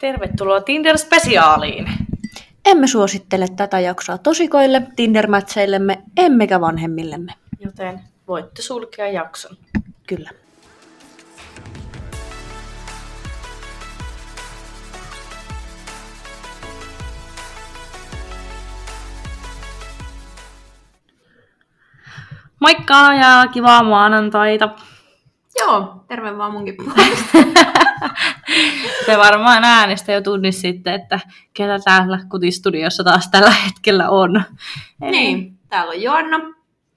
Tervetuloa Tinder-spesiaaliin. Emme suosittele tätä jaksoa tosikoille, Tinder-mätseillemme, emmekä vanhemmillemme. Joten voitte sulkea jakson. Kyllä. Moikka ja kivaa maanantaita. Joo, terve vaan munkin puolesta. Te varmaan äänestä jo tunnis sitten, että ketä täällä kutistudiossa taas tällä hetkellä on. Eli- niin, täällä on Joanna.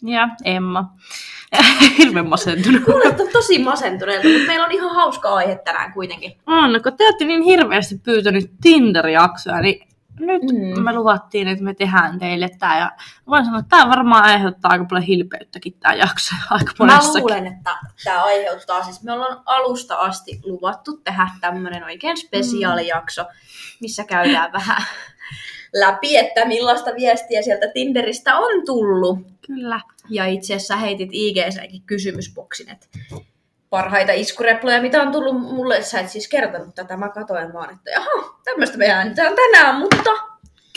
Ja Emma. Hirveän masentunut. Kuulostaa tosi masentuneelta, mutta meillä on ihan hauska aihe tänään kuitenkin. On, kun te olette niin hirveästi pyytänyt Tinder-jaksoa, niin nyt Mm. me luvattiin, että me tehdään teille tämä. Ja voin sanoa, että tämä varmaan aiheuttaa aika paljon hilpeyttäkin tämä jakso. Aika Mä luulen, että tämä aiheuttaa, siis me ollaan alusta asti luvattu tehdä tämmönen oikein spesiaalijakso, missä käydään vähän läpi, että millaista viestiä sieltä Tinderistä on tullut. Kyllä. Ja itse asiassa heitit IG-säkin kysymysboksin, että parhaita iskureploja, mitä on tullut mulle. Sä et siis kertonut tätä, mä katoin vaan, että jaha, tämmöistä me äänitään tänään, mutta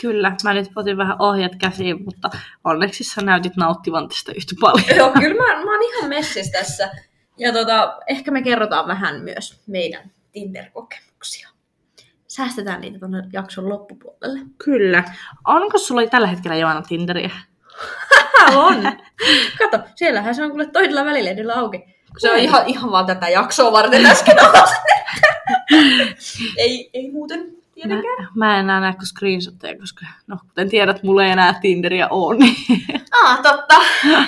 Kyllä, mä nyt otin vähän ohjat käsiin, mutta onneksi sä näytit nauttivan tästä yhtä paljon. joo, kyllä mä, mä oon ihan messissä tässä. Ja tota, ehkä me kerrotaan vähän myös meidän Tinder-kokemuksia. Säästetään niitä tuonne jakson loppupuolelle. Kyllä. Onko sulla tällä hetkellä Joana Tinderiä? On! Kato, siellähän se on kuule toisella välilehdellä auki. Kun se on ihan, ihan vaan tätä jaksoa varten äsken ei, ei muuten Mä, tietenkään. mä en enää näe kuin screenshotteja, koska no, kuten tiedät, mulla ei enää Tinderiä ole. Niin. Ah, totta.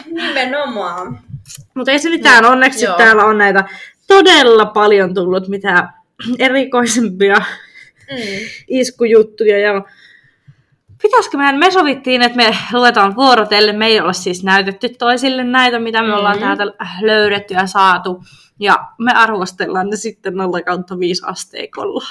Nimenomaan. Mutta ei se mitään, onneksi Joo. täällä on näitä todella paljon tullut mitä erikoisempia Mm. iskujuttuja. Ja pitäisikö meidän, me sovittiin, että me luetaan vuorotelle. Me ei olla siis näytetty toisille näitä, mitä me ollaan Mm. täältä löydetty ja saatu. Ja me arvostellaan ne sitten 0 kautta 5 asteikolla.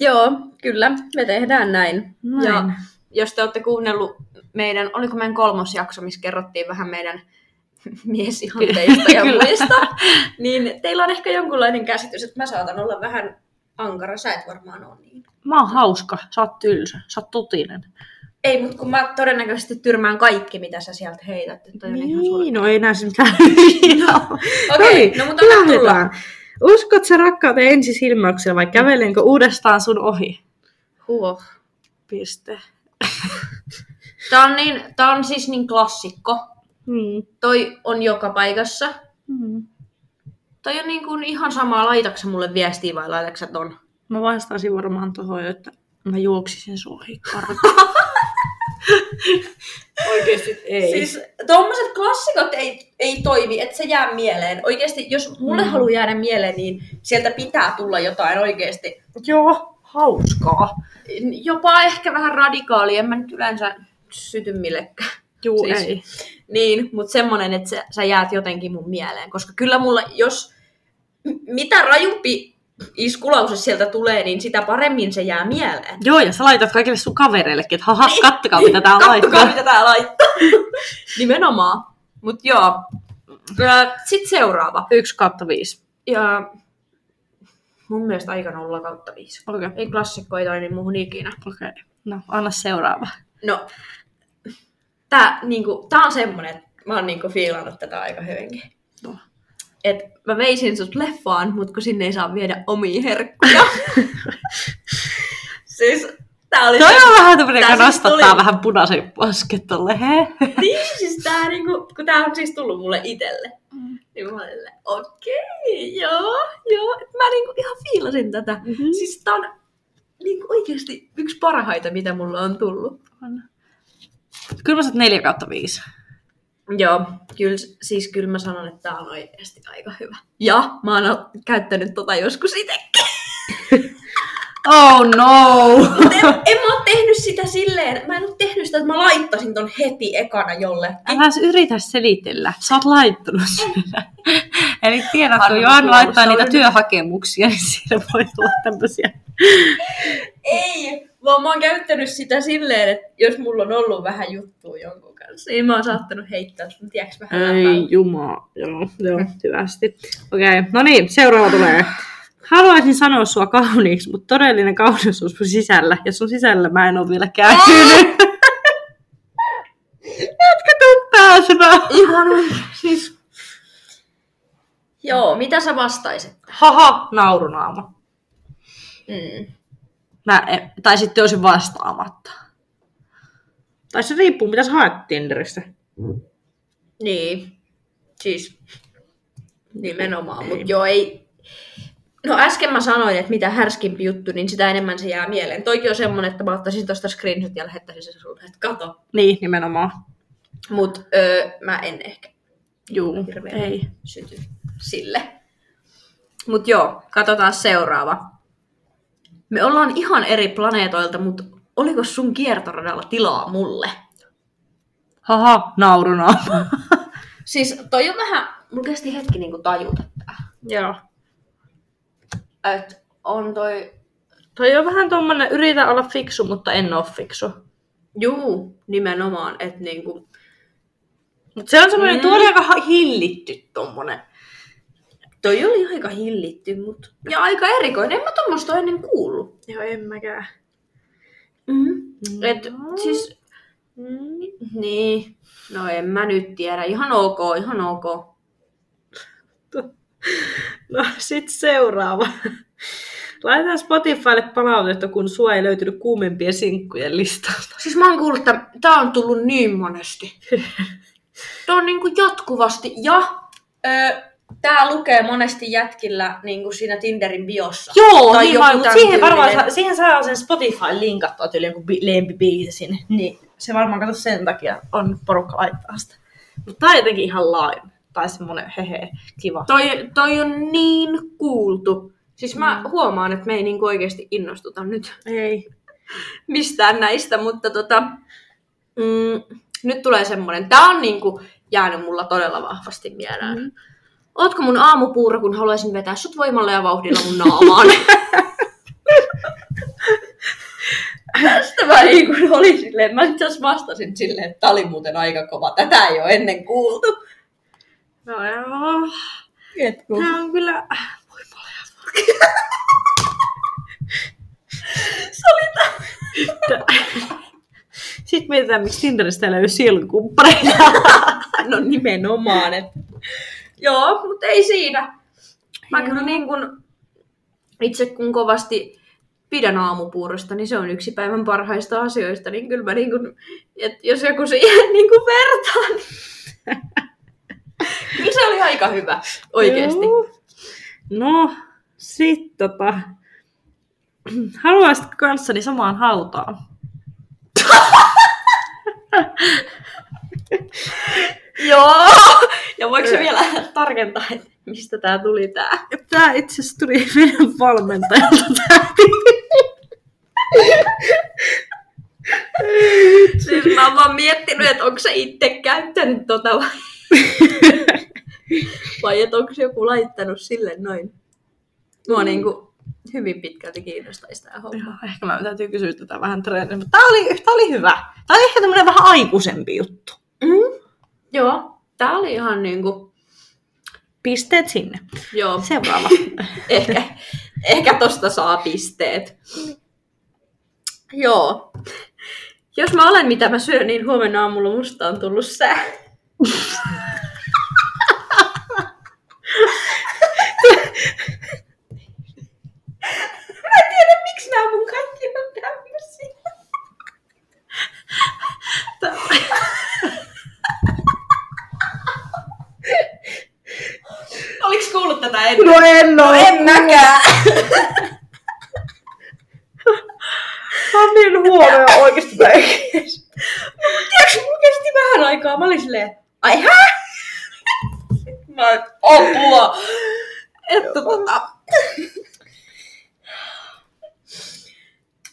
Joo, kyllä, me tehdään näin. Näin. Ja jos te olette kuunnellut meidän, oliko meidän kolmos jakso, missä kerrottiin vähän meidän miesihanteista ja muista, niin teillä on ehkä jonkunlainen käsitys, että mä saatan olla vähän ankara, sä et varmaan ole niin. Mä oon hauska, sä oot tylsä, sä oot totinen. Ei, mutta kun mä todennäköisesti tyrmään kaikki, mitä sä sieltä heität. Toi on ihan. Niin, no ei näe mitään. Okei, no mutta anna tulla. Uskot sä rakkauteen ensisilmäyksellä vai kävelenkö uudestaan sun ohi? Huh. Piste. Tää on, niin, tää on siis niin klassikko. Hmm. Toi on joka paikassa. Hmm. Toi on niin kuin ihan sama, laitaksa mulle viestiä vai laitaksa ton? Mä vastaisin varmaan tuohon, että mä juoksisin sun ohi. Oikeesti ei. Siis... Tommoset klassikot ei, ei toimi, että se jää mieleen. Oikeesti, jos mulle Mm. haluaa jäädä mieleen, niin sieltä pitää tulla jotain oikeesti. Joo, hauskaa. Jopa ehkä vähän radikaalia, en mä nyt yleensä syty millekään. Juu, Siis- ei. Niin, mutta semmonen, että sä, sä jäät jotenkin mun mieleen. Koska kyllä mulla, jos mitä rajumpi iskulause sieltä tulee, niin sitä paremmin se jää mieleen. Joo, ja sä laitat kaikille sun kavereillekin, että haha, kattokaa mitä tää Kattokaa, laittaa. mitä tää laittaa. Nimenomaan. Mut joo. Sitten seuraava. Yksi kautta viisi. Ja mun mielestä aika nolla kautta viisi. Okei, okay. Ei klassikko ei toimi muuhun ikinä. okei. Okay. No, anna seuraava. No, tää, niinku, tää on semmonen, että mä oon niinku fiilannut tätä aika hyvinkin. No. Et mä veisin sut leffaan, mut kun sinne ei saa viedä omia herkkuja. siis tää oli Toi se- on vähän tämmönen, joka siis nostattaa tuli- vähän punaisen posket tolle, he? Niin, siis tää niinku, kun tää on siis tullut mulle itelle. Mm. Niin mä olin okei, joo, joo. Mä niinku ihan fiilasin tätä. Mm-hmm. Siis tää on niinku oikeesti yksi parhaita, mitä mulla on tullut. Kyllä mä saat 4 kautta 5. Joo, kyllä, siis kyllä mä sanon, että tää on oikeasti aika hyvä. Ja mä oon käyttänyt tota joskus itsekin. Oh no! En, en mä oo tehnyt sitä silleen, mä en oo tehnyt sitä, että mä laittaisin ton heti ekana jollekin. Älä yritä selitellä. Sä oot laittanut sen. Eli tiedät, kun mä laittaa niitä työhakemuksia, niin siinä voi olla tämmöisiä. Ei, vaan mä oon käyttänyt sitä silleen, että jos mulla on ollut vähän juttua jonkun niin mä oon saattanut heittää sun, tiedätkö, vähän. Ei jumala. Joo, joo, hyvästi. Okei, okay. no niin, seuraava tulee. Haluaisin sanoa sua kauniiksi, mutta todellinen kauneus on sun sisällä. Ja sun sisällä mä en ole vielä käynyt. Etkä tuu pääsemään. Ihan. Siis... Joo, mitä sä vastaisit? Haha, naurunaama. Mm. Mä en, tai sitten olisin vastaamatta. Tai se riippuu, mitä sä haet Tinderissä. Niin. Siis nimenomaan. Mutta joo, ei... No äsken mä sanoin, että mitä härskimpi juttu, niin sitä enemmän se jää mieleen. Toikin on semmonen, että mä ottaisin tosta screenshot ja lähettäisin sen sulle, että kato. Niin, nimenomaan. Mut öö, mä en ehkä Juu, hirveän ei. syty sille. Mut joo, katsotaan seuraava. Me ollaan ihan eri planeetoilta, mutta oliko sun kiertoradalla tilaa mulle? Haha, naurunaama. Siis toi on vähän, mulla kesti hetki niinku tajuta tää. Joo. Et on toi, Toi on vähän tommonen, yritä olla fiksu, mutta en oo fiksu. juu, nimenomaan, että niinku, Mut se on semmonen, Mm. tuo oli aika hillitty tommonen. toi oli aika hillitty, mut, ja aika erikoinen. En mä tommosta ennen kuullut. Joo, en mäkään. Mm. Et siis, Mm. niin, no en mä nyt tiedä. Ihan ok, ihan ok. No sit seuraava. Laitetaan Spotifylle palautetta, kun sua ei löytynyt kuumempien sinkkujen listalta. Siis mä oon kuullut, että tää on tullut niin monesti. Tää on niinku jatkuvasti. Ja ö, tää lukee monesti jätkillä niinku siinä Tinderin biossa. Joo, Tai niin joku vaan, mutta siihen, varmaan, siihen saa sen Spotify linkattua tyyli jonkun bi- lempibiisin. Niin se varmaan kato sen takia on porukka laittaa sitä. Mutta tää on jotenkin ihan lime. Tai semmonen hehe, kiva. Toi, toi on niin kuultu. Siis mä huomaan, että me ei niinku oikeasti innostuta nyt Ei. mistään näistä, mutta tota, mm, nyt tulee semmonen. Tää on niinku jäänyt mulla todella vahvasti mieleen. Mm. Ootko mun aamupuuro, kun haluaisin vetää sut voimalla ja vauhdilla mun naamaan? Tästä mä niin kuin oli silleen, mä itse asiassa vastasin silleen, että tää oli muuten aika kova. Tätä ei ole ennen kuultu. No joo. Ketku. Tää on kyllä... Voi Se oli tää. Sitten mietitään, miksi Tinderistä ei löydy silkumppareita. No nimenomaan. Et... Joo, mutta ei siinä. Mä kyllä niin kun, itse kun kovasti pidän aamupuurosta, niin se on yksi päivän parhaista asioista. Niin kyllä mä niin kun, et jos joku siihen niin kun vertaa, niin... se oli aika hyvä, oikeesti. Joo. No, sit tota... Haluaisitko kanssani samaan hautaan? Joo! Ja voiko se vielä tarkentaa, että mistä tää tuli tää? Tää itse asiassa tuli meidän valmentajalta Siis mä oon vaan miettinyt, että onko se itse käyttänyt tota vai, vai että onko joku laittanut sille noin. Mua Mm. niinku hyvin pitkälti kiinnostaisi tää homma. Joo, ehkä mä täytyy kysyä tätä vähän treeniä, mutta tää oli, tää oli hyvä. Tää oli ehkä tämmönen vähän aikuisempi juttu. Mm. Joo, tää oli ihan niinku, Pisteet sinne. joo, Seuraava. ehkä, ehkä tosta saa pisteet. Joo. Jos mä olen mitä mä syön, niin huomenna aamulla musta on tullut sää. mä en tiedä, miksi nämä mun kaikki on tämmöisiä. Oliks ennen? No en oo. en mäkään. Mä oon niin huonoja oikeesti mä en Tiedätkö, mulla kesti vähän aikaa. Mä olin silleen, ai hä? Mä oon, apua. Että tota...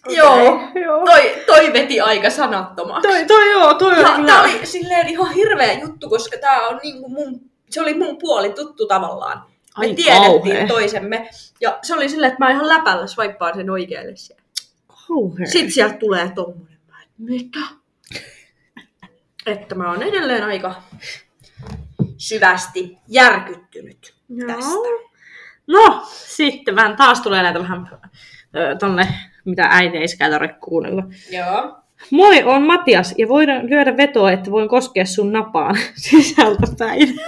Joo, Joo. toi, toi veti aika sanattomaksi. Toi, toi joo, toi ja on kyllä. tää oli silleen ihan hirveä juttu, koska tää on niinku mun, se oli mun puoli tuttu tavallaan. Me Ai tiedettiin kauhea. toisemme. Ja se oli silleen, että mä ihan läpällä swipaan sen oikealle siellä. Kauhea. Sitten sieltä tulee tommonen. Mitä? Että mä oon edelleen aika syvästi järkyttynyt Joo. tästä. No, sitten vähän taas tulee näitä vähän ö, tonne, mitä äiti ei tarvitse kuunnella. Joo. Moi, on Matias ja voidaan lyödä vetoa, että voin koskea sun napaan sisältä päin.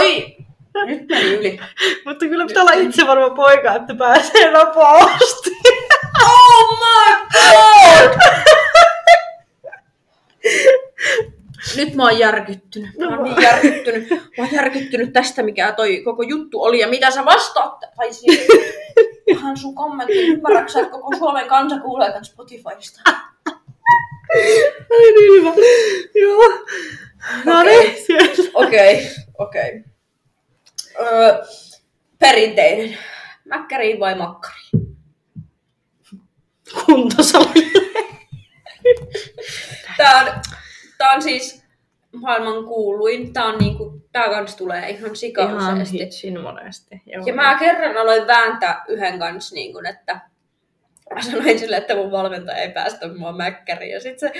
Toi... Nyt meni yli. Mutta kyllä pitää olla itse varma poika, että pääsee vapaasti. Oh my god! Nyt mä oon järkyttynyt. Mä oon niin järkyttynyt. Mä oon järkyttynyt tästä, mikä toi koko juttu oli ja mitä sä vastaat. Tai siis, ihan sun kommentti. Ymmärrätkö että koko Suomen kansa kuulee tän Spotifysta? Ai niin hyvä. Joo. No Okei. niin. Okei, okei. Öö, perinteinen. Mäkkäriin vai makkariin? Kuntosalille. Tää on, tää on siis maailman kuuluin. Tää on niinku, tää kans tulee ihan Ihan sikaisesti. hitsin monesti. Joo. Ja mä kerran aloin vääntää yhden kanssa, niin kun, että mä sanoin sille, että mun valmentaja ei päästä mua mäkkäriin. Ja sit se,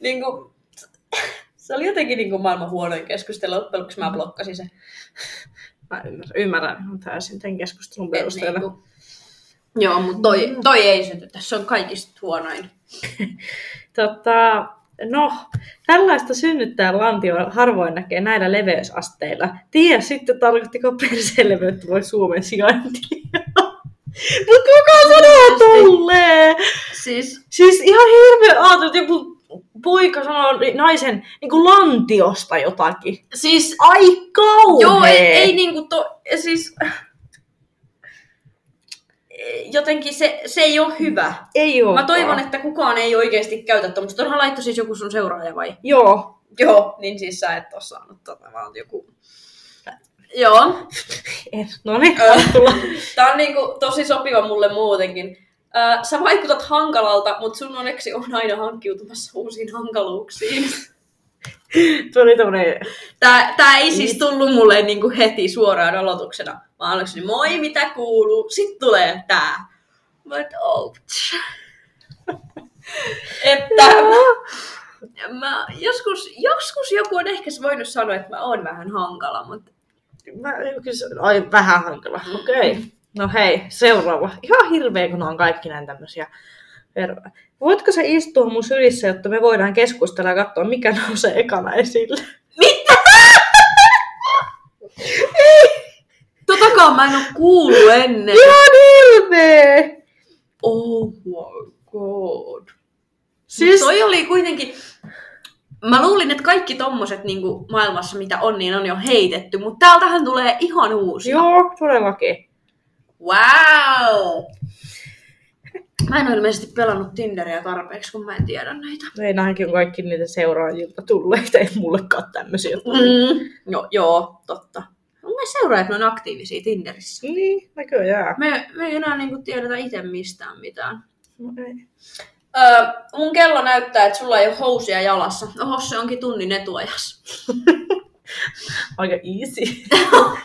niin kun, se oli jotenkin niin kun maailman huonoin keskustelu. Loppujen lopuksi mä blokkasin sen. Mä ymmärrän, ymmärrän ihan täysin tämän keskustelun perusteella. niinku- Joo, mutta toi, toi ei sytytä. Se on kaikista huonoin. Tota, no, tällaista synnyttää lantio harvoin näkee näillä leveysasteilla. Tiedä sitten tarkoittiko perseen leveyttä voi Suomen sijainti. Mutta kuka sanoo tolleen? Siis, Siis ihan hirveä ajatus, joku poika sanoo naisen niin kuin lantiosta jotakin. siis Ai kauhea! Joo, ei, ei niinku to, siis, jotenkin se, se ei ole hyvä. ei oo. Mä toivon, että kukaan ei oikeasti käytä tuommoista. Tuonhan laittoi siis joku sun seuraaja vai? Joo. Joo, niin siis sä et oo saanut tota, vaan joku... Joo. En. No niin. Tää on niinku tosi sopiva mulle muutenkin. Ö, sä vaikutat hankalalta, mutta sun onneksi on aina hankkiutumassa uusiin hankaluuksiin. Tuo oli tommonen... Tää, tää ei siis tullut mulle niinku heti suoraan aloituksena, aluksi niin moi, mitä kuuluu, sit tulee tää. Mä ouch. että mä, joskus, joskus joku on ehkä voinut sanoa, että mä oon vähän hankala, mutta Mä, kyllä, ai, vähän hankala. Okei. Okay. No hei, seuraava. Ihan hirveä, kun on kaikki näin tämmöisiä. ver- Voitko sä istua mun sylissä, jotta me voidaan keskustella ja katsoa, mikä nousee ekana esille? totakaan mä en oo kuullut ennen. Ihan hirveä! Oh my god. Siis, Siis... Toi oli kuitenkin... Mä luulin, että kaikki tommoset niin maailmassa, mitä on, niin on jo heitetty, mutta täältähän tulee ihan uusia. joo, todellakin. Wow! Mä en ole ilmeisesti pelannut Tinderiä tarpeeksi, kun mä en tiedä näitä. Ei nämäkin on kaikki niitä seuraajilta tulleita, ei mullekaan tämmöisiä tullut. Mm. No joo, totta. On ne seuraajat on aktiivisia Tinderissä. Niin, näköjään. Me, me ei enää niinku tiedetä itse mistään mitään. No ei. Öö, mun kello näyttää, että sulla ei ole housuja jalassa. Oho, se onkin tunnin etuajassa. Aika easy.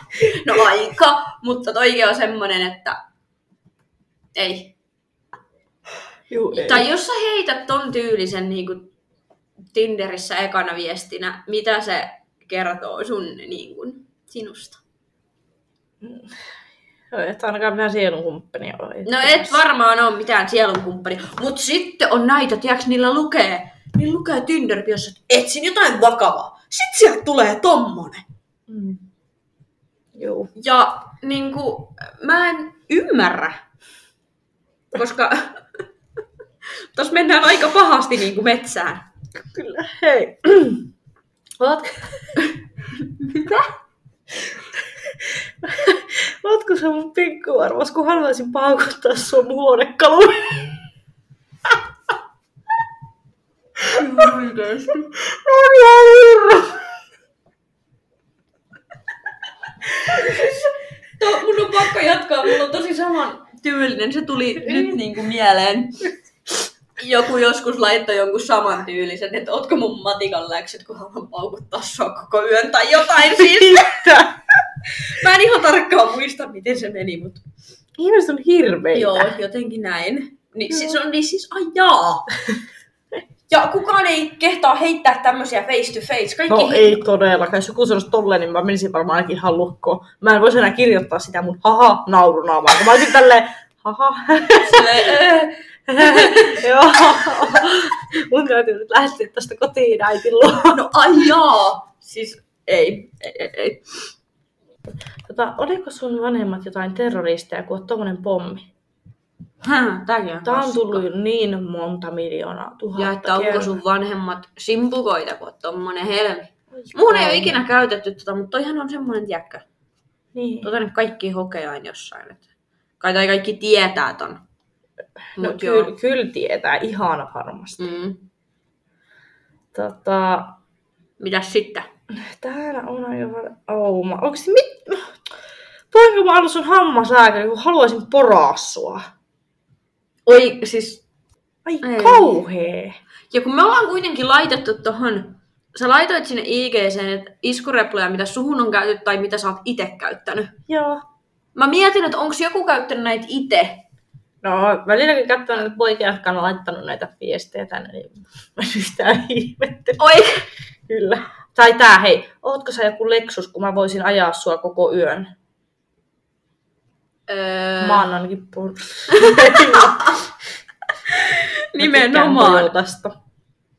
No aika, mutta toikin on semmonen, että ei. Juu, ei. Tai jos sä heität ton tyylisen niin kuin Tinderissä ekana viestinä, mitä se kertoo sun niin kuin, sinusta? Joo, Et ainakaan mitään sielunkumppania ole. No et varmaan ole mitään sielunkumppania, mutta sitten on näitä, tiedätkö, niillä lukee, niillä lukee tinder että etsin jotain vakavaa. Sitten sieltä tulee tommonen. Mm. Joo. Ja niin kuin, mä en ymmärrä, koska tos mennään aika pahasti niin kuin metsään. Kyllä. Hei. Ootko... Mitä? Ootko sä mun pikkuarvos, kun haluaisin paukuttaa sun huonekaluun? Ihan hirveä. To, mun on pakko jatkaa, mulla on tosi saman tyylinen, se tuli nyt niin kuin mieleen. Joku joskus laittoi jonkun saman tyylisen, että ootko mun matikan läksyt, kun haluan paukuttaa sua koko yön tai jotain siis. Mitä? Mä en ihan tarkkaan muista, miten se meni, mutta Ihmiset on hirveitä. joo, jotenkin näin. Niin siis on niin siis, ai jaa. Ja kukaan ei kehtaa heittää tämmöisiä face to face. Kaikki No ei todellakaan. Jos joku sanoisi tolleen, niin mä menisin varmaan ainakin ihan lukkoon. Mä en voisi enää kirjoittaa sitä mun haha naurunaamaan. Mä olisin tälleen, haha. Silleen, Joo. Mun täytyy nyt lähteä tästä kotiin äitin luo. no ai jaa. Siis ei, ei, ei, ei. Tota, oliko sun vanhemmat jotain terroristeja, kun oot tommonen pommi? Häh, on Tää on tullut niin monta miljoonaa, tuhatta Ja että onko sun vanhemmat simpukoita, kun oot tommonen helmi. Mun ei ole ikinä käytetty tota, mutta toihan on semmonen, tiedätkö, Niin. tota nyt kaikki hokee aina jossain. Että kai tai kaikki tietää ton. No, Mut joo. kyllä, kyllä tietää, ihan varmasti. Mm. Tota, Mitäs sitten? täällä on aika Ouma. Onko se mit... Voinko mä sun hammaslääkäri, kun haluaisin poraa sua? Oi, siis... Ai Ei. kauhee. Ja kun me ollaan kuitenkin laitettu tohon... Sä laitoit sinne IGC että iskureploja, mitä suhun on käytetty tai mitä sä oot itse käyttänyt. Joo. Mä mietin, että onko joku käyttänyt näitä itse. No, välillä kun katsoo näitä poikia, jotka on laittanut näitä viestejä tänne, niin mä yhtään ihmettelen. Oi! Kyllä. Tai tää, hei, ootko sä joku Lexus, kun mä voisin ajaa sua koko yön? Öö, ainakin puhunut. nimenomaan. Toyotasta.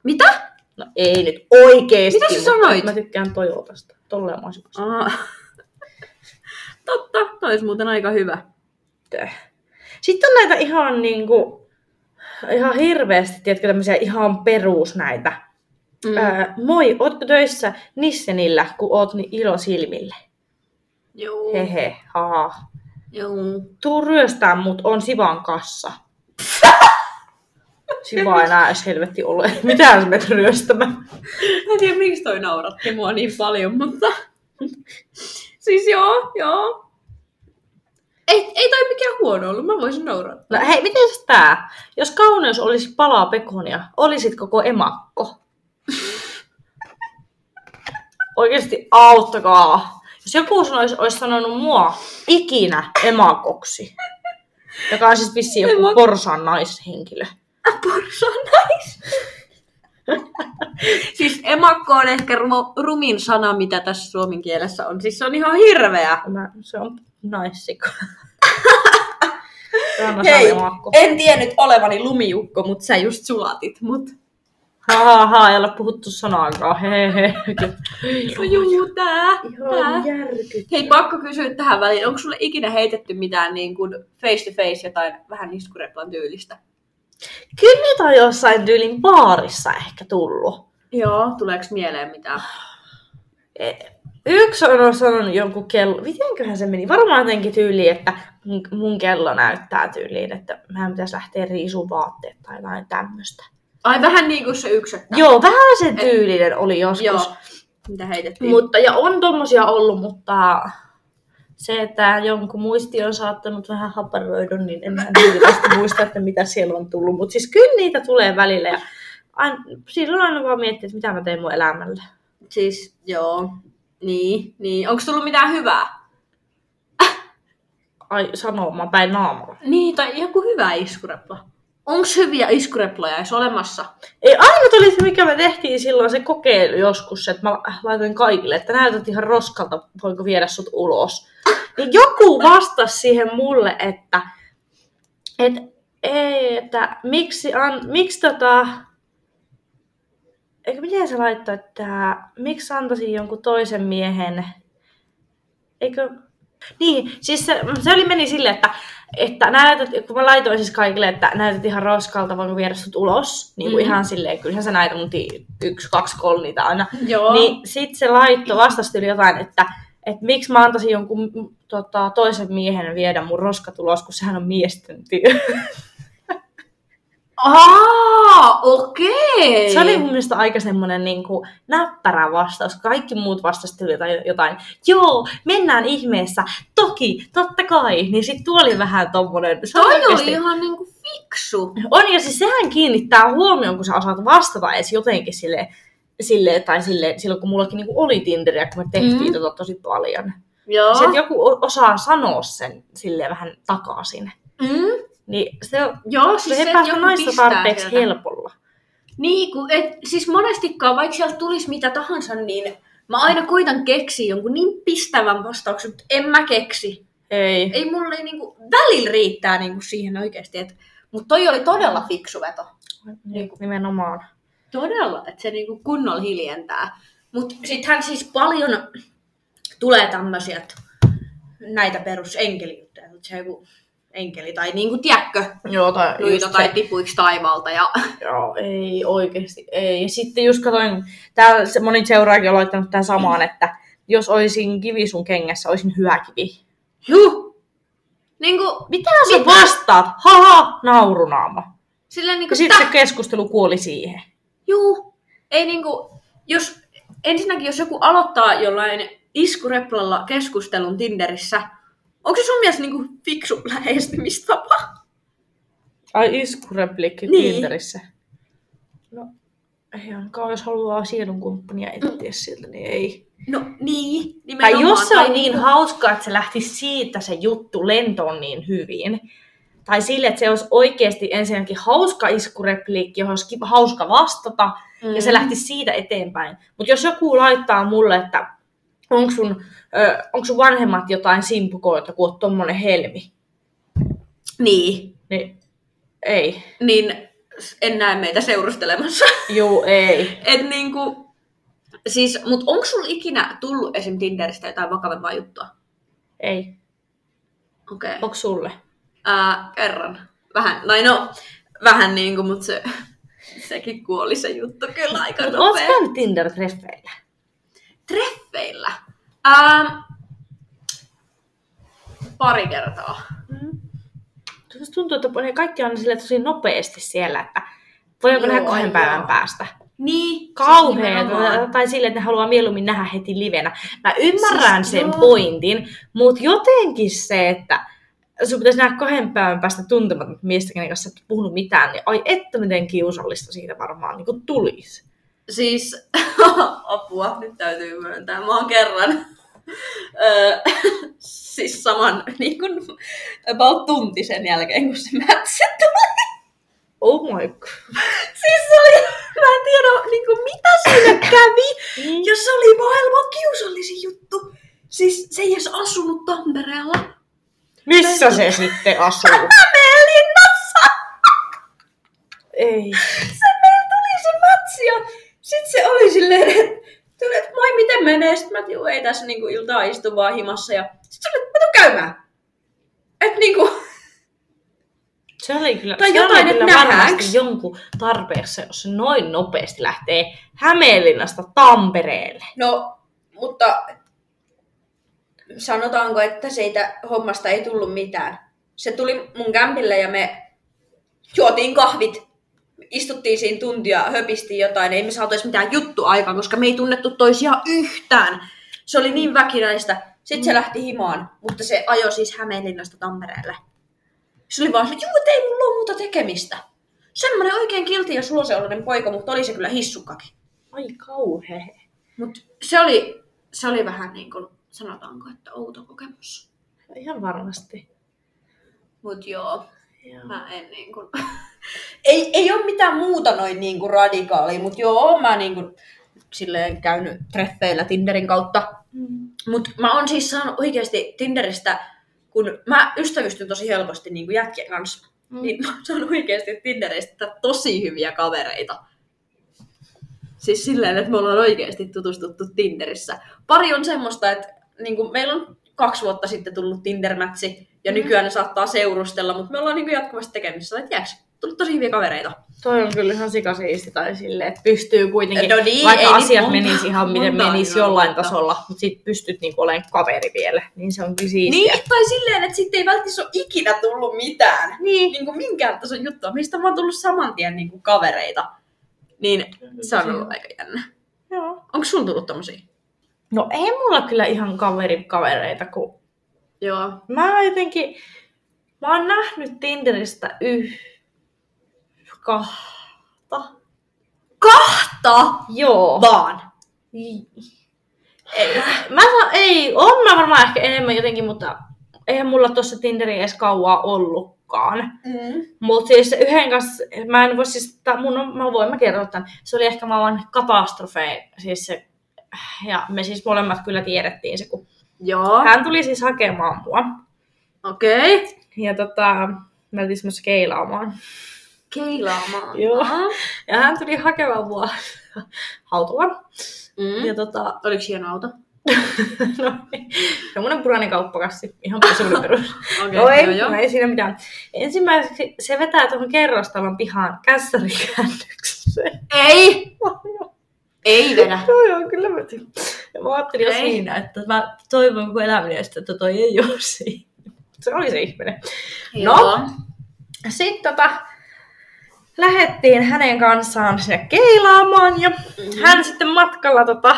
Mitä? No ei nyt oikeesti. Mitä sä mutta sanoit? Mä tykkään Toyotasta. Tolleen. Aa. Totta, toi olisi muuten aika hyvä. Sitten on näitä ihan niinku, ihan hirveästi, tiedätkö, tämmöisiä ihan perus näitä. Mm. Ää, moi, ootko töissä Nissenillä, kun oot niin ilosilmille? Joo. Hehe, haha. Joo. Tuu ryöstää mut, on Sivan kassa. Siva ei enää edes helvetti ole. Mitä sä menet ryöstämään? Mä en tiedä, miksi toi nauratti mua niin paljon, mutta... siis joo, joo. Ei, ei toi mikään huono ollut, mä voisin naurattaa. No hei, miten tää? Jos kauneus olisi palaa pekonia, olisit koko emakko. Oikeesti auttakaa. Jos joku sanoisi, olisi sanonut mua ikinä emakoksi, joka on siis vissiin joku Emak- porsan naishenkilö. Porsan nais. siis emakko on ehkä ru- rumin sana, mitä tässä suomen kielessä on. Siis se on ihan hirveä. Mä, se on naissikko. Anna Hei, emakko. en tiennyt olevani lumiukko, mutta sä just sulatit mut. Ha, ha, ha, ei ole puhuttu sanaakaan. He, he. No juu, tää, tää. Hei, pakko kysyä tähän väliin. Onko sulle ikinä heitetty mitään niin kuin face to face jotain vähän iskureplan tyylistä? Kyllä niitä on jossain tyylin baarissa ehkä tullut. Joo. Tuleeko mieleen mitään? E- Yksi on sanonut jonkun kello, mitenköhän se meni? Varmaan jotenkin tyyliin, että mun- mun kello näyttää tyyliin, että mä pitäisi lähteä riisuun vaatteet tai jotain tämmöistä. Ai vähän niin kuin se yksettä. Joo, vähän sen tyylinen oli joskus. Joo. Mitä heitettiin? Mutta, ja on tommosia ollut, mutta se, että jonkun muisti on saattanut vähän haparoida, niin en mä hirveästi muista, että mitä siellä on tullut. Mutta siis kyllä niitä tulee välillä ja aina, silloin aina vaan miettii, että mitä mä teen mun elämällä. Siis, joo. Niin, niin. Onko tullut mitään hyvää? Ai sanomaan päin naamalla. Niin, tai joku hyvä iskurepla. Onko hyviä iskureploja edes olemassa? Ei, ainut oli se, mikä me tehtiin silloin se kokeilu joskus, että mä laitoin kaikille, että näytät ihan roskalta, voinko viedä sut ulos. Niin joku vastasi siihen mulle, että, että ei, että miksi, an, miksi tota, eikö miten se laittoi, että miksi antaisin jonkun toisen miehen, eikö, niin, siis se, se oli meni silleen, että, että näytät, kun mä laitoin siis kaikille, että näytät ihan roskalta, voinko viedä sut ulos, niin kuin Mhm. ihan silleen, kyllähän sä näitä mun yksi, kaksi, kolme niitä aina. Joo. Niin sit se laitto vastasi yli jotain, että, että miksi mä antaisin jonkun tota, toisen miehen viedä mun roskat ulos, kun sehän on miesten työ. Aa, okei. Se oli mun mielestä aika semmoinen niin kuin, näppärä vastaus. Kaikki muut vastasivat jotain, jotain, joo, mennään ihmeessä, toki, totta kai. Niin sit tuo oli vähän tommonen. Se Toi oli oikeesti- ihan niinku fiksu. On, ja siis sehän kiinnittää huomioon, kun sä osaat vastata edes jotenkin sille, sille tai sille, silloin kun mullakin niin oli Tinderiä, kun me tehtiin Mm. mm. tota tosi paljon. Joo. Se, että joku osaa sanoa sen sille vähän takaisin. Mm. Niin se, Joo, se siis ei se, päästä naista tarpeeksi sieltä. helpolla. Niin, kun et, siis monestikaan, vaikka sieltä tulisi mitä tahansa, niin mä aina koitan keksiä jonkun niin pistävän vastauksen, mutta en mä keksi. Ei. Ei mulle niinku, välillä riittää niinku siihen oikeasti, että mutta toi oli todella fiksu veto. Niin, nimenomaan. Todella, että se niinku kunnolla hiljentää. Mutta sittenhän siis paljon tulee tämmöisiä, näitä perusenkelijuttuja, että se joku enkeli tai niinku, tiedätkö, Joo, tai just tai se- tipuiksi taivaalta. Ja... Joo, ei oikeasti, ei. Sitten just katsoin, täällä se- moni seuraajakin on laittanut tämän samaan, että jos olisin kivi sun kengässä, olisin hyvä kivi. Juh! Niinku, Mitä sä vastaat? Haha, naurunaama. silleen niinku, Ja sitten se keskustelu kuoli siihen. Juu, ei niinku, jos, ensinnäkin jos joku aloittaa jollain iskureplalla keskustelun Tinderissä, onko se sun mielestä niinku fiksu lähestymistapa? Ai iskureplikki Niin. Tinderissä. No, ei ainakaan, jos haluaa sielunkumppania etsiä siltä, niin ei. No niin, Tai nimenomaan. jos se on Tai niin hauskaa, että se lähti siitä se juttu lentoon niin hyvin, tai sille, että se olisi oikeasti ensinnäkin hauska iskurepliikki, johon olisi hauska vastata, mm. ja se lähti siitä eteenpäin. Mutta jos joku laittaa mulle, että onko sun, ö, onko sun vanhemmat jotain simpukoita, kun oot tommonen helmi, Niin, niin ei. niin en näe meitä seurustelemassa. Juu, ei. Et niinku, siis, mut onko sulla ikinä tullut esim. Tinderistä jotain vakavempaa juttua? Ei. Okei. Okay. Onko sulle? Ää, kerran. Vähän, no, no vähän niinku, mut se, sekin kuoli se juttu kyllä aika Mutta oot nopea. käynyt Tinder-treffeillä? Treffeillä? Ää, pari kertaa. Tuossa tuntuu, että ne kaikki on sille tosi nopeasti siellä, että voidaanko Joo, nähdä kahden joo. päivän päästä. Niin. Kauheeta. nimenomaan. tai sille, että ne haluaa mieluummin nähdä heti livenä. Mä ymmärrän Siis, sen joo. pointin, mutta jotenkin se, että sun pitäisi nähdä kahden päivän päästä tuntematon miestä, kenen kanssa et puhunut mitään, niin ai että miten kiusallista siitä varmaan niin tulisi. Siis, apua, nyt täytyy myöntää. Mä oon kerran, öö, siis saman, niin kuin, about tunti sen jälkeen, kun se mätsä tuli. Oh my god. Siis se oli, mä en tiedä, niin kuin, mitä siinä kävi, Niin. jos se oli maailman kiusallisin juttu. Siis se ei edes asunut Tampereella. Missä se sitten asuu? Hämeenlinnassa! Ei. Se meillä tuli se matsi ja sit se oli silleen, että tuli, että moi miten menee, sit mä että juu, ei tässä niinku iltaa istu vaan himassa ja sit se oli, että mä tuun käymään. Et niinku, Se oli kyllä, Tai se jotain, oli että kyllä varmasti nähdäänkö? jonkun tarpeessa, jos se noin nopeasti lähtee Hämeenlinnasta Tampereelle. no, mutta sanotaanko, että siitä hommasta ei tullut mitään. Se tuli mun kämpille ja me juotiin kahvit, istuttiin siinä tuntia, höpistiin jotain, ei me saatu edes mitään juttu aikaan, koska me ei tunnettu toisiaan yhtään. Se oli niin väkinäistä. Sitten se lähti himaan, mutta se ajoi siis Hämeenlinnasta Tampereelle. Se oli vaan että juu, ei mulla ole muuta tekemistä. Semmoinen oikein kilti ja suloseollinen poika, mutta oli se kyllä hissukkakin. Ai kauhea. Mut se oli, se oli vähän niin kuin, sanotaanko, että outo kokemus. Ihan varmasti. Mut joo, Joo. mä en niin kuin... ei, ei ole mitään muuta noin niin kuin radikaalia, mutta joo, oon mä niin kuin silleen käynyt treffeillä Tinderin kautta. Mm. Mutta mä oon siis saanut oikeasti Tinderistä, kun mä ystävystyn tosi helposti niin kuin jätkien kanssa, Mm. niin mä oon saanut oikeasti Tinderistä tosi hyviä kavereita. Siis silleen, että me ollaan oikeasti tutustuttu Tinderissä. Pari on semmoista, että niin kuin meillä on kaksi vuotta sitten tullut Tinder-mätsi, ja Mhm. nykyään ne saattaa seurustella, mutta me ollaan niin kuin jatkuvasti tekemisissä. Että jääks, tullut tosi hyviä kavereita. Toi on kyllä ihan sikasiisti tai silleen, että pystyy kuitenkin, No niin, vaikka ei asiat monta- menisi ihan miten menisi jollain vuotta. tasolla, mutta sit pystyt niinku olemaan kaveri vielä, niin se on kyllä siistiä. Niin, tai silleen, että sitten ei välttämättä ole ikinä tullut mitään. Niin. Niin kuin minkään tason juttua. Mistä on vaan tullut saman tien niin kuin kavereita. Niin se on ollut aika jännä. Joo. Onko sun tullut tommosia? No ei mulla kyllä ihan kaveri kavereita, kun Joo. mä jotenkin, mä oon nähnyt Tinderistä yh... kahta. Kahta Joo. vaan. Ei, mä saan, ei, on mä varmaan ehkä enemmän jotenkin, mutta eihän mulla tuossa Tinderi edes kauaa ollutkaan. Mm. Mutta siis yhden kanssa, mä en voi siis, tää mun on, mä voin mä kertoa tämän, se oli ehkä maailman katastrofe, siis se, ja me siis molemmat kyllä tiedettiin se, kun Joo. hän tuli siis hakemaan mua. Okei. Okay. Ja tota, mä oltiin semmoisessa keilaamaan. Keilaamaan. Joo. Ja hän tuli hakemaan mua autolla. Mm. Ja tota, Oliko hieno auto? no, semmoinen punainen kauppakassi, ihan semmoinen perus. Okei, no ei, joo, joo. no ei siinä mitään. Ensimmäiseksi se vetää tuohon kerrostalon pihaan kässärikäännökseen. Ei! Ei vedä. Joo, joo, kyllä mä. Ja mä ajattelin jo siinä, että mä toivon koko elämäni, että toi ei ole siinä. Se oli se ihminen. Joo. Sitten tota, lähettiin hänen kanssaan sinne keilaamaan ja hän sitten matkalla tota,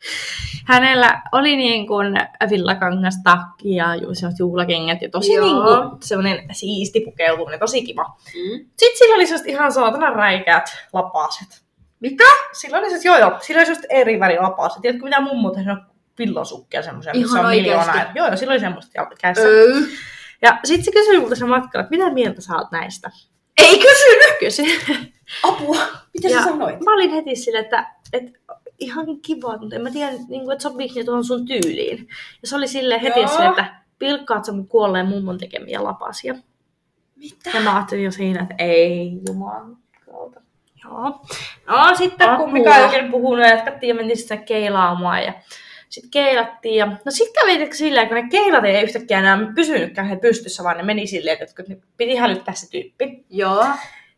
hänellä oli niin kuin villakangas takki ja ju- semmoiset juhlakengät ja tosi Joo. niin kuin semmoinen siisti pukeutuminen, tosi kiva. Mm. Sitten sillä oli semmoiset ihan saatana räikeät lapaset. Mitä? Sillä oli semmoiset, joo joo, sillä oli semmoiset eri väri lapaset. Tiedätkö mitä mummo tehnyt villosukkia semmoisia, missä on miljoonaa. Joo joo, sillä oli semmoista kädessä. Öö. Ja sitten se kysyi multa sen matkalla, että mitä mieltä sä oot näistä? Ei kysynyt! Kysyi. Apua! Mitä Ja sä sanoit? Mä olin heti sille, että, että ihan kiva, mutta en mä tiedä, niin kuin, että sopiiko ne tuohon sun tyyliin. Ja se oli sille heti Joo. sille, että pilkkaat sä mun kuolleen mummon tekemiä lapasia. Mitä? Ja mä ajattelin jo siinä, että ei jumalan kautta. Joo. No sitten kun Apua. Mika ei oikein puhunut ja jatkattiin ja mentiin sitten keilaamaan ja sitten keilattiin. Ja... No sitten kävi tietysti silleen, kun ne keilat ei yhtäkkiä enää pysynytkään he pystyssä, vaan ne meni silleen, että ne piti hälyttää se tyyppi. Joo.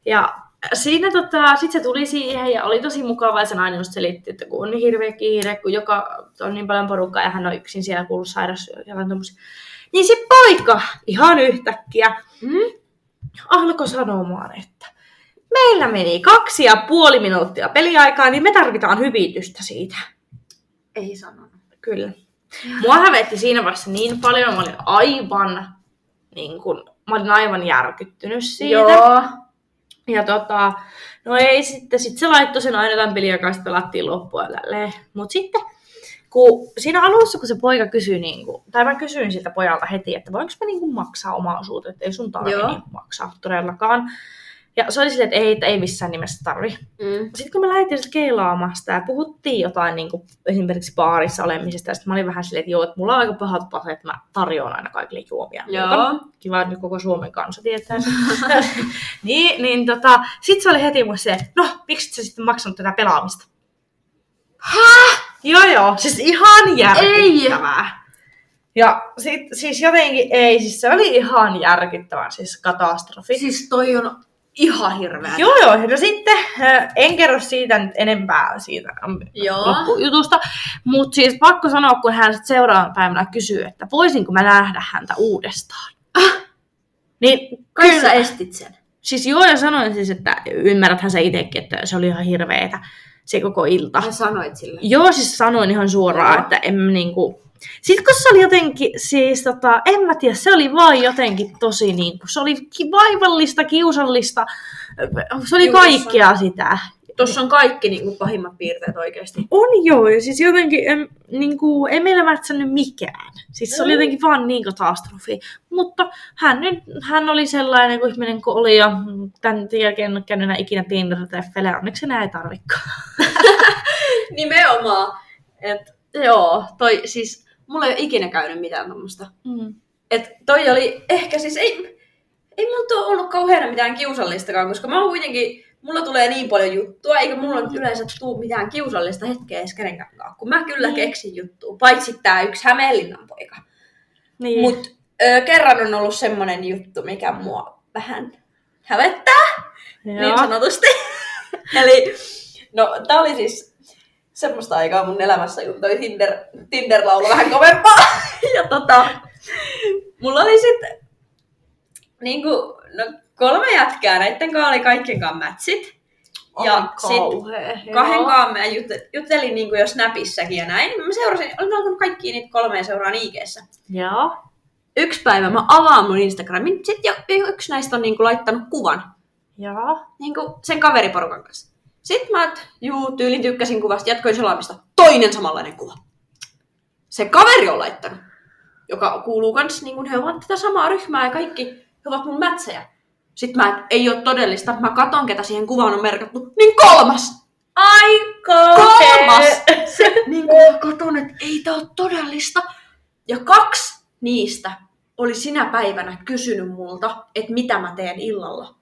Ja siinä tota, sit se tuli siihen ja oli tosi mukava ja se nainen just selitti, että kun on niin hirveä kiire, kun joka on niin paljon porukkaa ja hän on yksin siellä kuullut sairas ja tommosia. Niin se poika ihan yhtäkkiä Mm? alkoi sanomaan, että meillä meni kaksi ja puoli minuuttia peliaikaa, niin me tarvitaan hyvitystä siitä. Ei sanonut. Kyllä. Mua hävetti siinä vaiheessa niin paljon, mä olin aivan, niin kun, mä olin aivan järkyttynyt siitä. Joo. Ja tota, no ei sitten, sit se laittoi sen aina tämän pelin, joka sitten pelattiin loppua tälleen. Mut sitten, kun siinä alussa, kun se poika kysyi, niin kuin, tai mä kysyin siltä pojalta heti, että voinko mä niin maksaa oma osuuteen, että ei sun tarvi Joo. niin maksaa todellakaan. Ja se oli silleen, että ei, että ei missään nimessä tarvi. Mm. Sitten kun me lähdettiin sitten keilaamaan sitä ja puhuttiin jotain niin kuin, esimerkiksi baarissa olemisesta, ja sitten mä olin vähän silleen, että joo, että mulla on aika pahat pahat, että mä tarjoan aina kaikille juomia. Joo. Kiva, että nyt koko Suomen kansa tietää niin, niin tota, sit se oli heti mun se, no, miksi sä sitten maksanut tätä pelaamista? Häh? Joo, joo, siis ihan järkyttävää. Ja sit, siis jotenkin ei, siis se oli ihan järkyttävä, siis katastrofi. Siis toi on ihan hirveä. Joo, joo. No sitten en kerro siitä nyt enempää siitä Joo. loppujutusta. Mutta siis pakko sanoa, kun hän sit seuraavana päivänä kysyy, että voisinko mä nähdä häntä uudestaan. Niin Kai kyllä, sä estit sen. siis joo, ja sanoin siis, että ymmärräthän sä itsekin, että se oli ihan hirveetä se koko ilta. Sä sanoit sille. Joo, siis sanoin ihan suoraan, Joo. että en niinku... Sitten kun se oli jotenkin, siis tota, en mä tiedä, se oli vaan jotenkin tosi niinku, se oli vaivallista, kiusallista, se oli Juu, kaikkea sitä. Tuossa on kaikki niin kuin, pahimmat piirteet oikeasti. On joo, ja siis jotenkin en, niinku, ei meillä mätsännyt mikään. Siis se oli Mm. jotenkin vaan niin katastrofi. Mutta hän, nyt, hän oli sellainen kuin ihminen kuin oli, ja tämän jälkeen en ole käynyt ikinä Tinder-treffeille, onneksi enää ei tarvikaan. Nimenomaan. Et, joo, toi siis, mulla ei ole ikinä käynyt mitään tommoista. Mm. Et toi oli ehkä siis, ei, ei mulla ole ollut kauheana mitään kiusallistakaan, koska mä oon kuitenkin, mulla tulee niin paljon juttua, eikä mulla nyt yleensä tuu mitään kiusallista hetkeä edes kenenkään kanssa, kun mä kyllä Niin. keksin juttua, paitsi tää yksi Hämeenlinnan poika. Niin. Mut ö, kerran on ollut semmonen juttu, mikä mua vähän hävettää, niin Joo. sanotusti. Eli, no tää oli siis semmoista aikaa mun elämässä, kun toi Tinder, Tinder-laulu vähän kovempaa. ja tota, mulla oli sitten niinku, no kolme jätkää, näitten kanssa oli kaikkien kanssa matchit. Ja sit kahden kanssa mä jut- juttelin niinku jo Snapissäkin ja näin. Mä seurasin, olin alkanut kaikkia niitä kolmea seuraan IGssä. Joo. Yksi päivä mä avaan mun Instagramin, sit jo, yksi näistä on niinku laittanut kuvan Joo. niinku sen kaveriporukan kanssa. Sitten mä, et, juu, tyylin tykkäsin kuvasta, jatkoin selaamista. Toinen samanlainen kuva. Se kaveri on laittanut. joka kuuluu kans, niin kun he ovat tätä samaa ryhmää ja kaikki he ovat mun mätsejä. Sitten mä, ei ole todellista, mä katon, ketä siihen kuvaan on merkattu, niin kolmas! Aika Kolmas! Se, niin kun mä katon, että ei tää ole todellista. Ja kaksi niistä oli sinä päivänä kysynyt multa, että mitä mä teen illalla.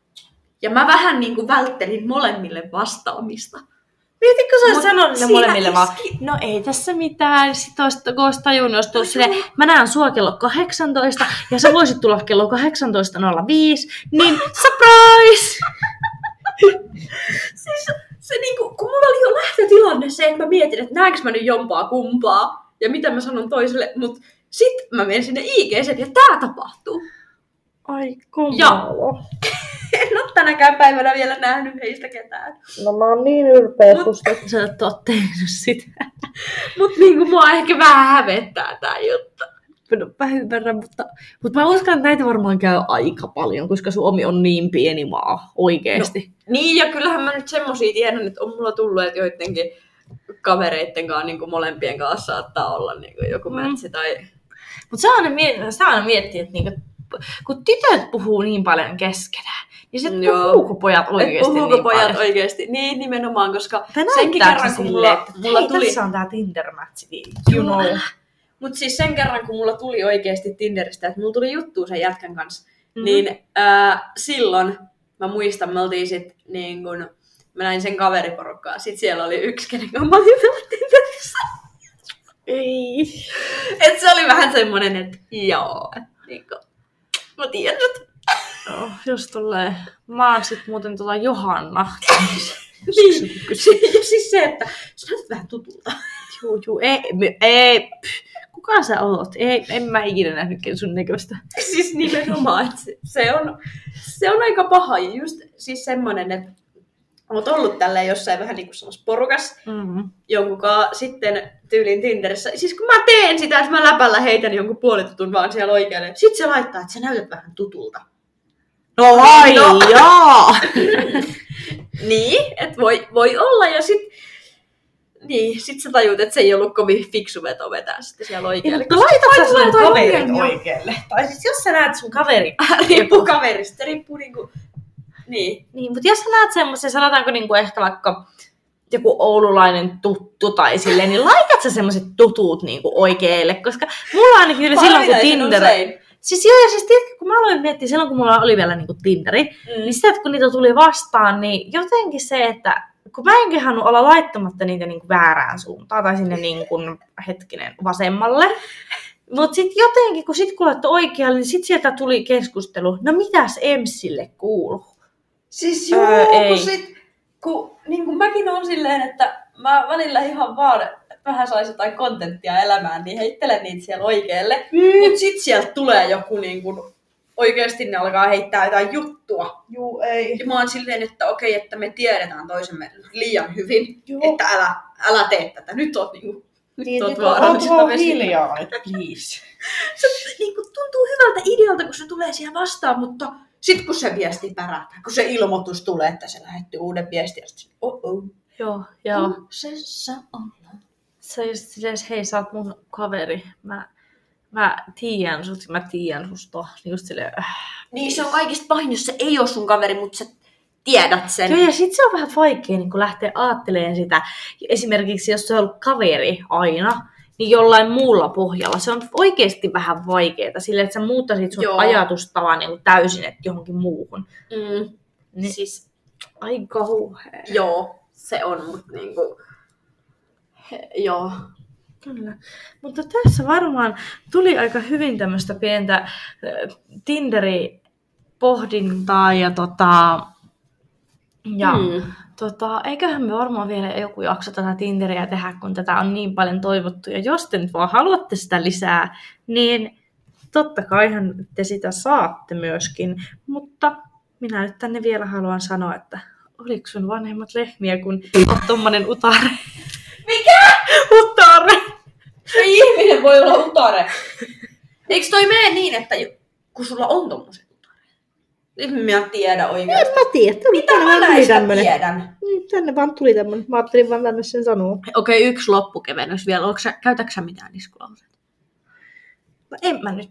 Ja mä vähän niin kuin välttelin molemmille vastaamista. Mietitkö sä Mut sanonut ne molemmille vaan, iski- no ei tässä mitään, sit olisi, kun olisi tajunnut, olisi tullut silleen, mä näen sua kello 18 ja sä voisit tulla kello 18.05, niin surprise! siis se niinku, kun mulla oli jo lähtötilanne se, että mä mietin, että näenkö mä nyt jompaa kumpaa ja mitä mä sanon toiselle, mut sit mä menen sinne IGC ja tää tapahtuu. Ai kamala. En oo tänäkään päivänä vielä nähnyt heistä ketään. No mä oon niin ylpeä Mut- susta, että sä et oo tehnyt sitä. Mut niinku mua ehkä vähän hävettää tää juttu. No, mä ymmärrän, mutta, mutta mä uskon, että näitä varmaan käy aika paljon, koska Suomi on niin pieni maa oikeesti. Niin, ja kyllähän mä nyt semmosia tiedän, että on mulla tullut, että joidenkin kavereitten kanssa niin kuin molempien kanssa saattaa olla niin kuin joku Mm. mm. mätsi tai... Mutta se aina, miet- sitä aina miettii, että niinku, kun tytöt puhuu niin paljon keskenään, niin sitten Joo. puhuuko pojat oikeasti puhuuko niin pojat paljon? oikeesti? Niin, nimenomaan, koska Tai senkin kerran, kun mulla, että mulla hei, tuli... tässä on tää niin you know. Mut siis sen kerran, kun mulla tuli oikeesti Tinderistä, että mulla tuli juttu sen jätkän kanssa, Mhm. mm-hmm. niin ää, silloin mä muistan, me oltiin sit niin kun, mä näin sen kaveriporukkaa. Sit siellä oli yksi, kenen kanssa mä olin Tinderissä. Ei. Et se oli vähän semmonen, että joo, et niinku, mä tiedän, No, jos tulee. Mä oon sit muuten tuolla Johanna. Niin. ja siis se, että sä näytät vähän tutulta. Juu, juu, ei, ei. Kuka sä oot? Ei, en mä ikinä nähnytkään sun näköistä. siis nimenomaan, että se, se, on, se on aika paha. Ja just siis semmonen, että oot ollut tälleen jossain vähän niin kuin porukas, Mm-hmm. jonkunkaan sitten tyylin Tinderissä. Siis kun mä teen sitä, että mä läpällä heitän jonkun puolitutun vaan siellä oikealle. Sit se laittaa, että sä näytät vähän tutulta. No ai No. Niin, että voi, voi olla. Ja sit, niin, sit sä tajut, että se ei ollut kovin fiksu veto vetää sitten siellä oikealle. mutta laitat sä sun ongelmia. oikealle. Tai siis jos sä näet sun kaveri. riippuu kaverista, riippuu niinku... Niin. Niin, mutta jos sä näet semmoisen, sanotaanko niinku ehkä vaikka joku oululainen tuttu tai silleen, niin laitat sä semmoiset tutut niinku oikealle, koska mulla ainakin kyllä silloin kun Tinder... usein. Siis joo, ja siis tiedätkö, kun mä aloin miettiä silloin, kun mulla oli vielä niinku Tinderi, Mm. niin sitä, että kun niitä tuli vastaan, niin jotenkin se, että kun mä en kehannut olla laittamatta niitä niinku väärään suuntaan tai sinne niinku, hetkinen vasemmalle. Mutta sitten jotenkin, kun sit kun oikealle, niin sit sieltä tuli keskustelu, no mitäs Emsille kuuluu? Siis Öö, joo, ei. kun sit, kun, niin kuin mäkin on silleen, että mä välillä ihan vaan vähän saisi jotain kontenttia elämään, niin heittelen niitä siellä oikealle. Mm. Mut sit sieltä tulee joku niin kuin, oikeasti ne alkaa heittää jotain juttua. Juu, ei. Ja mä oon silleen, että okei, että me tiedetään toisemme liian hyvin, Joo. että älä, älä tee tätä. Nyt oot niinku, nyt Niin, oot on vesillä. hiljaa please. Se niin kuin, tuntuu hyvältä idealta, kun se tulee siihen vastaan, mutta sitten kun se viesti pärähtää, kun se ilmoitus tulee, että se lähetti uuden viestin, ja sitten oh oh, Joo, joo. Kusessa ollaan. Se on just silleen, hei, sä oot mun kaveri. Mä, mä tiedän sut, mä tiedän susta. Niin just silleen, äh. Niin se on kaikista pahin, jos se ei ole sun kaveri, mutta sä tiedät sen. Joo, ja sit se on vähän vaikea niin kun lähteä ajattelemaan sitä. Esimerkiksi jos se on ollut kaveri aina, niin jollain muulla pohjalla. Se on oikeasti vähän vaikeaa, sille että sä muuttaisit sun Joo. ajatustavan niin täysin että johonkin muuhun. Mm, Niin, siis, ai kauhea. joo, se on, mutta niinku, he, joo. Kyllä. Mutta tässä varmaan tuli aika hyvin tämmöistä pientä äh, Tinderi-pohdintaa ja tota, ja Mm. tota, eiköhän me varmaan vielä joku jakso tätä Tinderiä tehdä, kun tätä on niin paljon toivottu. Ja jos te nyt vaan haluatte sitä lisää, niin totta kaihan te sitä saatte myöskin. Mutta minä nyt tänne vielä haluan sanoa, että oliko sun vanhemmat lehmiä, kun oot tommonen utare? Mikä? Utare! Ei ihminen voi olla utare. Eikö toi mene niin, että kun sulla on tommoset utare? Nyt en tiedä oikeasti. mä tiedä. Mitä mä näistä tiedän? Niin, tänne vaan tuli tämmönen. Mä ajattelin vaan tänne sen sanoa. Okei, yksi loppukevennys vielä. Sä, käytätkö sä mitään iskulauseita? No en mä nyt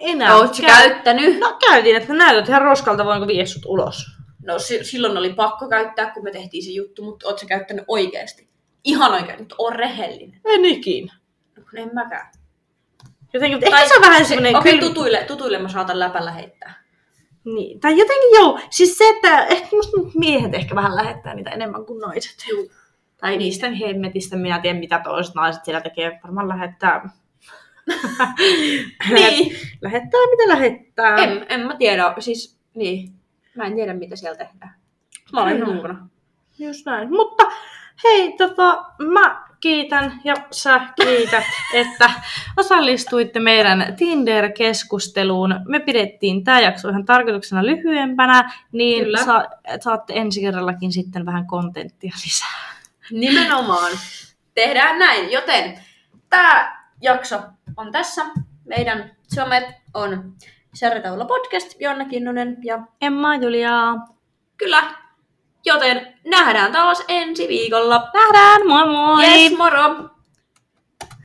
enää. Oletko Käy- käyttänyt? No käytiin, että näytät ihan roskalta, voinko viedä sut ulos. No si- silloin oli pakko käyttää, kun me tehtiin se juttu, mutta ootko käyttänyt oikeasti? Ihan oikein, mutta on rehellinen. En ikinä. No, kun en mäkään. Jotenkin, mutta ehkä se on vähän semmoinen Okei, kyllä- tutuille, tutuille mä saatan läpällä heittää. Niin, tai jotenkin joo, siis se, että ehkä musta miehet ehkä vähän lähettää niitä enemmän kuin naiset. Juu. Tai niistä hemmetistä minä tiedän, mitä toiset naiset siellä tekee. Varmaan lähettää... Niin. lähettää mitä lähettää. En, en mä tiedä, siis niin. Mä en tiedä, mitä siellä tehdään. Mä olen ihan mukana. Just näin. Mutta hei, tota, mä kiitän ja sä kiität, että osallistuitte meidän Tinder-keskusteluun. Me pidettiin tämä jakso ihan tarkoituksena lyhyempänä, niin Kyllä. sa- saatte ensi kerrallakin sitten vähän kontenttia lisää. Nimenomaan. Tehdään näin, joten tämä jakso on tässä. Meidän somet on Särretaula Podcast, Jonna Kinnunen ja Emma Julia. kyllä. Joten nähdään taas ensi viikolla. Nähdään, moi moi! Yes, moro!